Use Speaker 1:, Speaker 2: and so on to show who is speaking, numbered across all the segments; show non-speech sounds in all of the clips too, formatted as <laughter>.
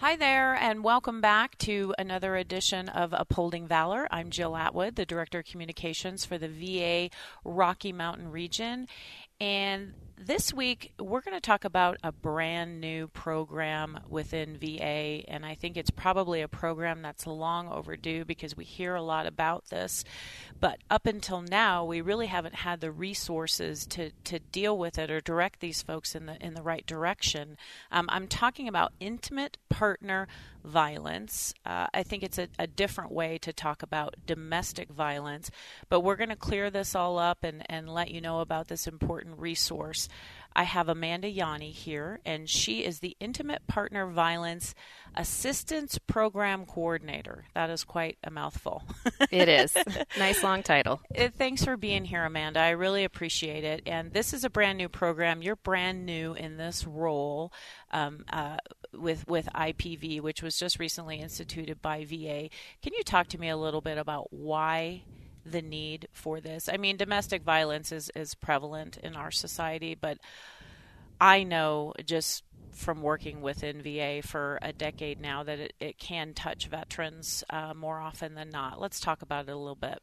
Speaker 1: Hi there, and welcome back to another edition of Upholding Valor. I'm Jill Atwood, the Director of Communications for the VA Rocky Mountain region. And this week, we're going to talk about a brand new program within VA, and I think it's probably a program that's long overdue because we hear a lot about this. But up until now, we really haven't had the resources to, to deal with it or direct these folks in the in the right direction. Um, I'm talking about intimate partner violence. Uh, I think it's a, a, different way to talk about domestic violence, but we're going to clear this all up and, and let you know about this important resource. I have Amanda Yanni here, and she is the Intimate Partner Violence Assistance Program Coordinator. That is quite a mouthful. <laughs>
Speaker 2: it is. Nice long title.
Speaker 1: Uh, thanks for being here, Amanda. I really appreciate it. And this is a brand new program. You're brand new in this role um, uh, with with IPV, which was just recently instituted by VA. Can you talk to me a little bit about why? the need for this. I mean, domestic violence is, is prevalent in our society, but I know just from working within VA for a decade now that it, it can touch veterans uh, more often than not. Let's talk about it a little bit.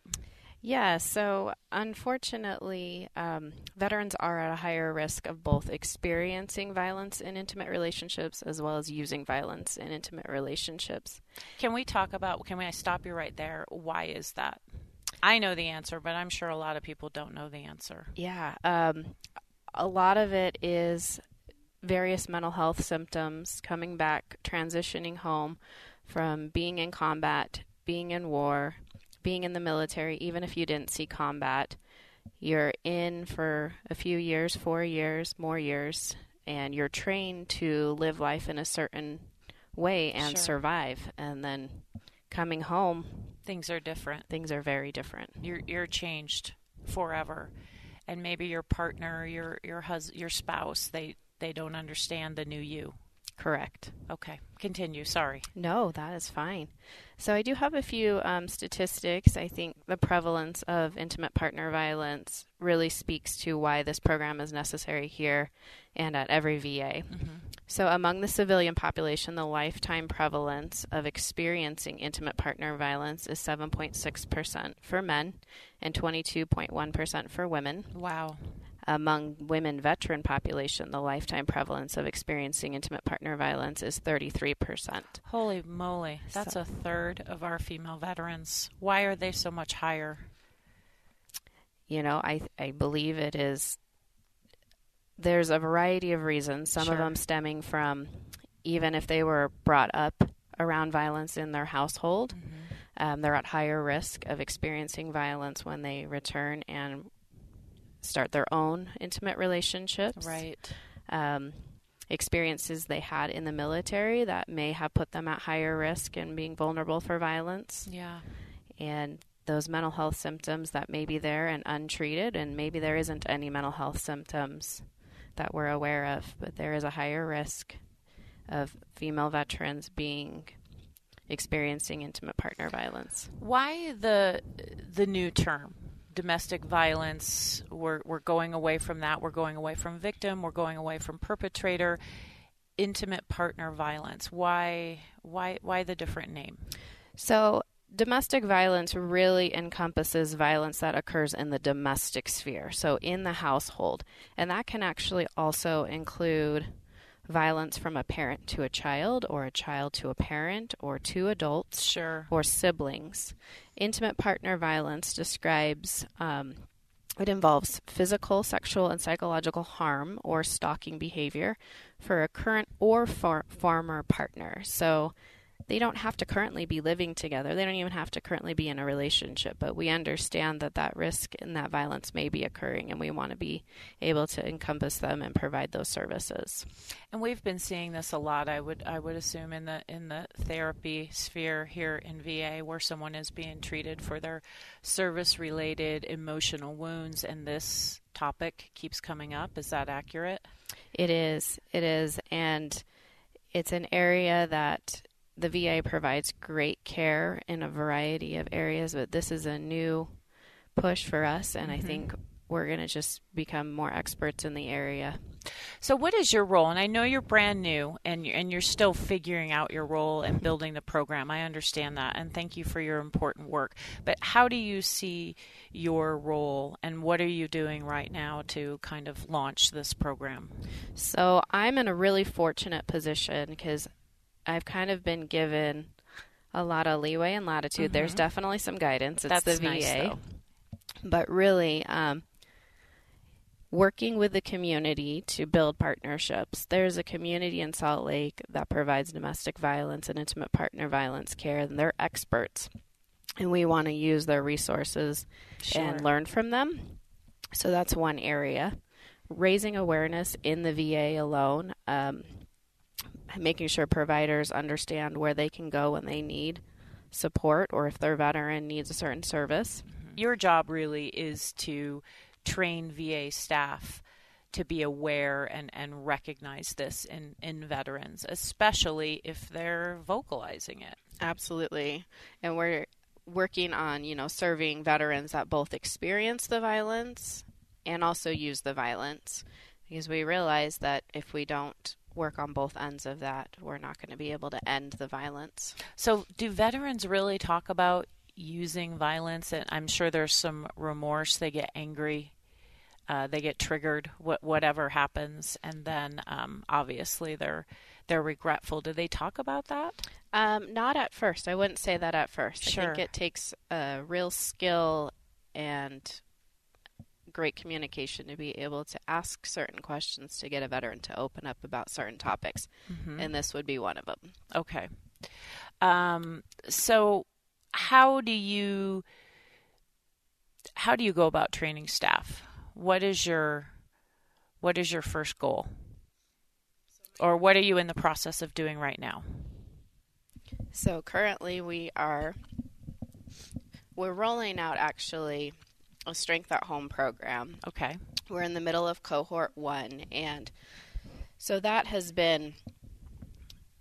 Speaker 2: Yeah, so unfortunately, um, veterans are at a higher risk of both experiencing violence in intimate relationships as well as using violence in intimate relationships.
Speaker 1: Can we talk about, can we I stop you right there? Why is that? I know the answer, but I'm sure a lot of people don't know the answer.
Speaker 2: Yeah. Um, a lot of it is various mental health symptoms coming back, transitioning home from being in combat, being in war, being in the military, even if you didn't see combat. You're in for a few years, four years, more years, and you're trained to live life in a certain way and sure. survive. And then coming home,
Speaker 1: things are different.
Speaker 2: Things are very different.
Speaker 1: You're you're changed forever, and maybe your partner, your your hus your spouse, they they don't understand the new you.
Speaker 2: Correct.
Speaker 1: Okay. Continue. Sorry.
Speaker 2: No, that is fine. So I do have a few um, statistics. I think the prevalence of intimate partner violence really speaks to why this program is necessary here and at every VA. Mm-hmm. So among the civilian population, the lifetime prevalence of experiencing intimate partner violence is 7.6% for men and 22.1% for women.
Speaker 1: Wow
Speaker 2: among women veteran population, the lifetime prevalence of experiencing intimate partner violence is 33%.
Speaker 1: Holy moly, that's so. a third of our female veterans. Why are they so much higher?
Speaker 2: You know, I I believe it is there's a variety of reasons, some sure. of them stemming from even if they were brought up around violence in their household. Mm-hmm. Um, they're at higher risk of experiencing violence when they return and start their own intimate relationships.
Speaker 1: Right.
Speaker 2: Um, experiences they had in the military that may have put them at higher risk and being vulnerable for violence.
Speaker 1: Yeah.
Speaker 2: And those mental health symptoms that may be there and untreated, and maybe there isn't any mental health symptoms that we're aware of, but there is a higher risk of female veterans being experiencing intimate partner violence.
Speaker 1: Why the the new term? Domestic violence. We're, we're going away from that. We're going away from victim. We're going away from perpetrator. Intimate partner violence. Why why why the different name?
Speaker 2: So domestic violence really encompasses violence that occurs in the domestic sphere, so in the household. And that can actually also include violence from a parent to a child, or a child to a parent, or two adults,
Speaker 1: sure.
Speaker 2: or siblings. Intimate partner violence describes. Um, it involves physical, sexual, and psychological harm or stalking behavior for a current or for former partner. So, they don't have to currently be living together. They don't even have to currently be in a relationship, but we understand that that risk and that violence may be occurring, and we want to be able to encompass them and provide those services.
Speaker 1: And we've been seeing this a lot. I would I would assume in the in the therapy sphere here in VA, where someone is being treated for their service related emotional wounds, and this topic keeps coming up. Is that accurate?
Speaker 2: It is. It is, and it's an area that the VA provides great care in a variety of areas, but this is a new push for us, and mm-hmm. I think we're going to just become more experts in the area.
Speaker 1: So, what is your role? And I know you're brand new, and you're, and you're still figuring out your role and building the program. I understand that, and thank you for your important work. But how do you see your role, and what are you doing right now to kind of launch this program?
Speaker 2: So, I'm in a really fortunate position because I've kind of been given a lot of leeway and latitude. Mm-hmm. There's definitely some guidance. It's
Speaker 1: That's
Speaker 2: the VA.
Speaker 1: Nice,
Speaker 2: but really, um, working with the community to build partnerships. There's a community in Salt Lake that provides domestic violence and intimate partner violence care, and they're experts. And we want to use their resources sure. and learn from them. So that's one area. Raising awareness in the VA alone. Um, making sure providers understand where they can go when they need support or if their veteran needs a certain service.
Speaker 1: Mm-hmm. Your job really is to train VA staff to be aware and, and recognize this in, in veterans, especially if they're vocalizing it.
Speaker 2: Absolutely. And we're working on, you know, serving veterans that both experience the violence and also use the violence because we realize that if we don't work on both ends of that, we're not going to be able to end the violence.
Speaker 1: So, do veterans really talk about using violence? And I'm sure there's some remorse. They get angry, uh, they get triggered, wh- whatever happens, and then um, obviously they're they're regretful. Do they talk about that?
Speaker 2: Um, not at first. I wouldn't say that at first.
Speaker 1: Sure.
Speaker 2: I think it takes a real skill and great communication to be able to ask certain questions to get a veteran to open up about certain topics. Mm-hmm. And this would be one of them.
Speaker 1: Okay. Um, so how do you how do you go about training staff? What is your what is your first goal? Or what are you in the process of doing right now?
Speaker 2: So currently we are we're rolling out actually a strength at home program.
Speaker 1: Okay.
Speaker 2: We're in the middle of cohort one, and so that has been.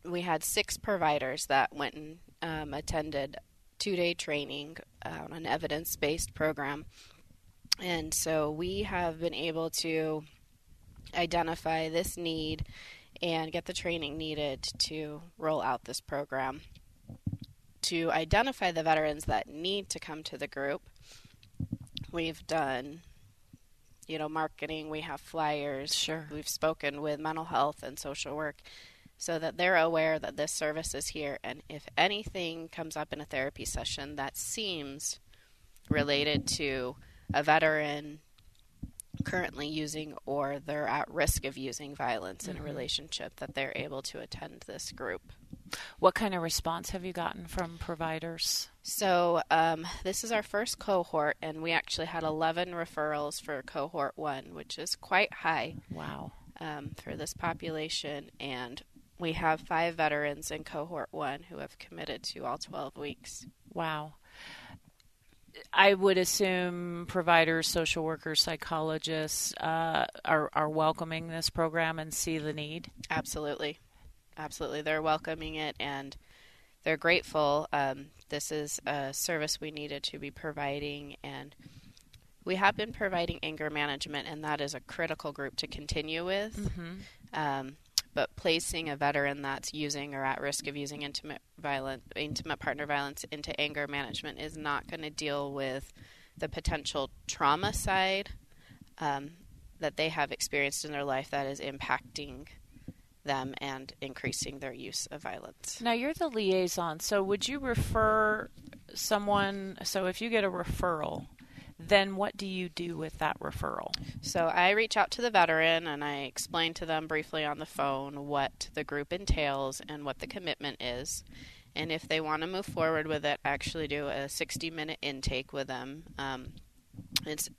Speaker 2: We had six providers that went and um, attended two day training on an evidence based program. And so we have been able to identify this need and get the training needed to roll out this program. To identify the veterans that need to come to the group, We've done, you know, marketing. We have flyers.
Speaker 1: Sure.
Speaker 2: We've spoken with mental health and social work so that they're aware that this service is here. And if anything comes up in a therapy session that seems related to a veteran currently using or they're at risk of using violence mm-hmm. in a mm-hmm. relationship, that they're able to attend this group.
Speaker 1: What kind of response have you gotten from providers?
Speaker 2: So, um, this is our first cohort, and we actually had 11 referrals for cohort one, which is quite high.
Speaker 1: Wow.
Speaker 2: Um, for this population. And we have five veterans in cohort one who have committed to all 12 weeks.
Speaker 1: Wow. I would assume providers, social workers, psychologists uh, are, are welcoming this program and see the need.
Speaker 2: Absolutely absolutely. They're welcoming it and they're grateful. Um, this is a service we needed to be providing, and we have been providing anger management, and that is a critical group to continue with. Mm-hmm. Um, but placing a veteran that's using or at risk of using intimate violent, intimate partner violence into anger management is not going to deal with the potential trauma side um, that they have experienced in their life that is impacting them and increasing their use of violence.
Speaker 1: Now, you're the liaison, so would you refer someone? So, if you get a referral, then what do you do with that referral?
Speaker 2: So, I reach out to the veteran and I explain to them briefly on the phone what the group entails and what the commitment is. And if they want to move forward with it, I actually do a 60 minute intake with them. Um, it's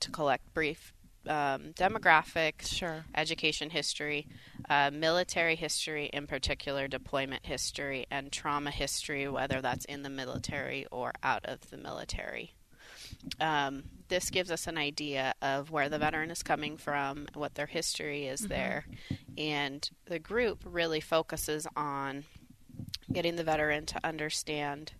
Speaker 2: to collect brief um, demographics,
Speaker 1: Sure.
Speaker 2: education history, uh, military history, in particular deployment history, and trauma history, whether that's in the military or out of the military. Um, this gives us an idea of where the veteran is coming from, what their history is there, and the group really focuses on getting the veteran to understand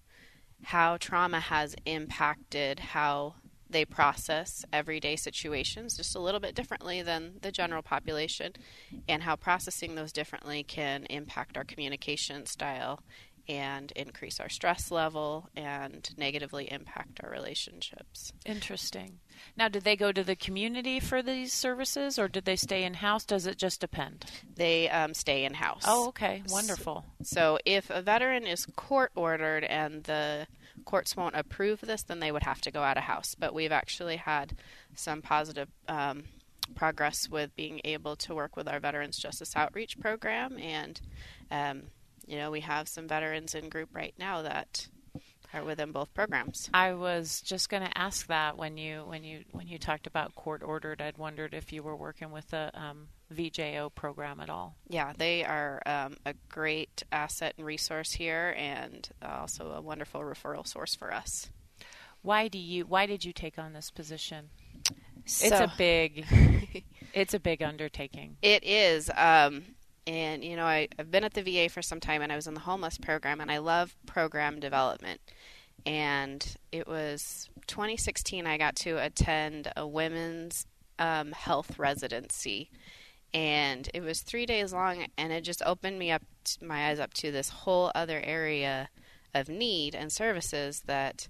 Speaker 2: how trauma has impacted how they process everyday situations just a little bit differently than the general population, and how processing those differently can impact our communication style and increase our stress level and negatively impact our relationships.
Speaker 1: Interesting. Now, do they go to the community for these services or do they stay in house? Does it just depend?
Speaker 2: They um, stay in house.
Speaker 1: Oh, okay. Wonderful.
Speaker 2: So if a veteran is court ordered and the courts won't approve this, then they would have to go out of house. But we've actually had some positive um, progress with being able to work with our Veterans Justice Outreach Program. And, um, you know, we have some veterans in group right now that are within both programs.
Speaker 1: I was just going to ask that when you when you when you talked about court ordered. I'd wondered if you were working with the um, VJO program at all.
Speaker 2: Yeah, they are um, a great asset and resource here, and also a wonderful referral source for us.
Speaker 1: Why do you Why did you take on this position?
Speaker 2: So,
Speaker 1: it's a big <laughs> it's a big undertaking.
Speaker 2: It is. Um, and, you know, I, I've been at the VA for some time and I was in the homeless program and I love program development. And it was 2016 I got to attend a women's um, health residency. And it was three days long and it just opened me up, my eyes up to this whole other area of need and services that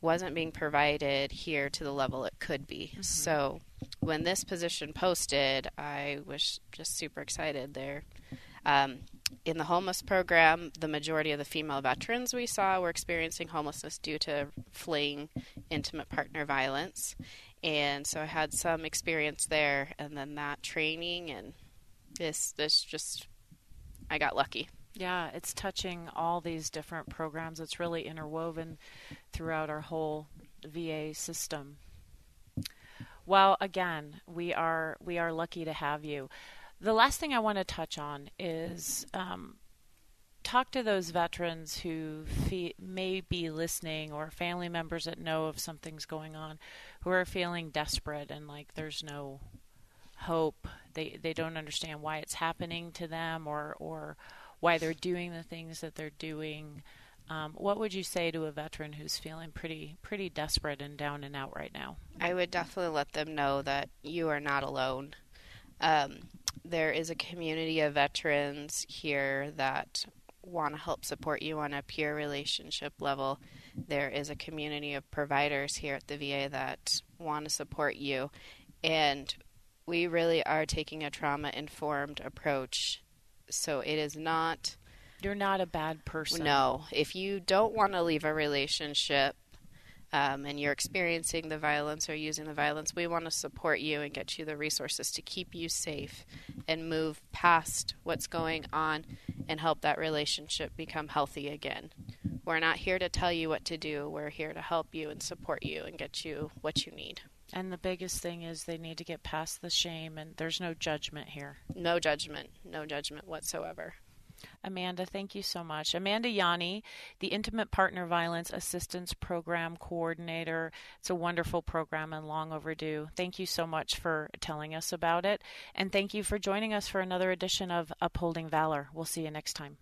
Speaker 2: wasn't being provided here to the level it could be. Mm-hmm. So when this position posted, I was just super excited there. Um, in the homeless program, the majority of the female veterans we saw were experiencing homelessness due to fleeing intimate partner violence. And so I had some experience there, and then that training, and this, this just, I got lucky.
Speaker 1: Yeah, it's touching all these different programs. It's really interwoven throughout our whole VA system. Well, again, we are we are lucky to have you. The last thing I want to touch on is um, talk to those veterans who fe- may be listening or family members that know of something's going on, who are feeling desperate and like there's no hope. They they don't understand why it's happening to them or or why they're doing the things that they're doing. Um, what would you say to a veteran who's feeling pretty pretty desperate and down and out right now?
Speaker 2: I would definitely let them know that you are not alone. Um, there is a community of veterans here that want to help support you on a peer relationship level. There is a community of providers here at the VA that want to support you. And we really are taking a trauma informed approach. So it is not.
Speaker 1: You're not a bad person.
Speaker 2: No. If you don't want to leave a relationship, um, and you're experiencing the violence or using the violence, we want to support you and get you the resources to keep you safe and move past what's going on and help that relationship become healthy again. We're not here to tell you what to do, we're here to help you and support you and get you what you need.
Speaker 1: And the biggest thing is they need to get past the shame, and there's no judgment here.
Speaker 2: No judgment, no judgment whatsoever.
Speaker 1: Amanda, thank you so much. Amanda Yanni, the Intimate Partner Violence Assistance Program Coordinator. It's a wonderful program and long overdue. Thank you so much for telling us about it. And thank you for joining us for another edition of Upholding Valor. We'll see you next time.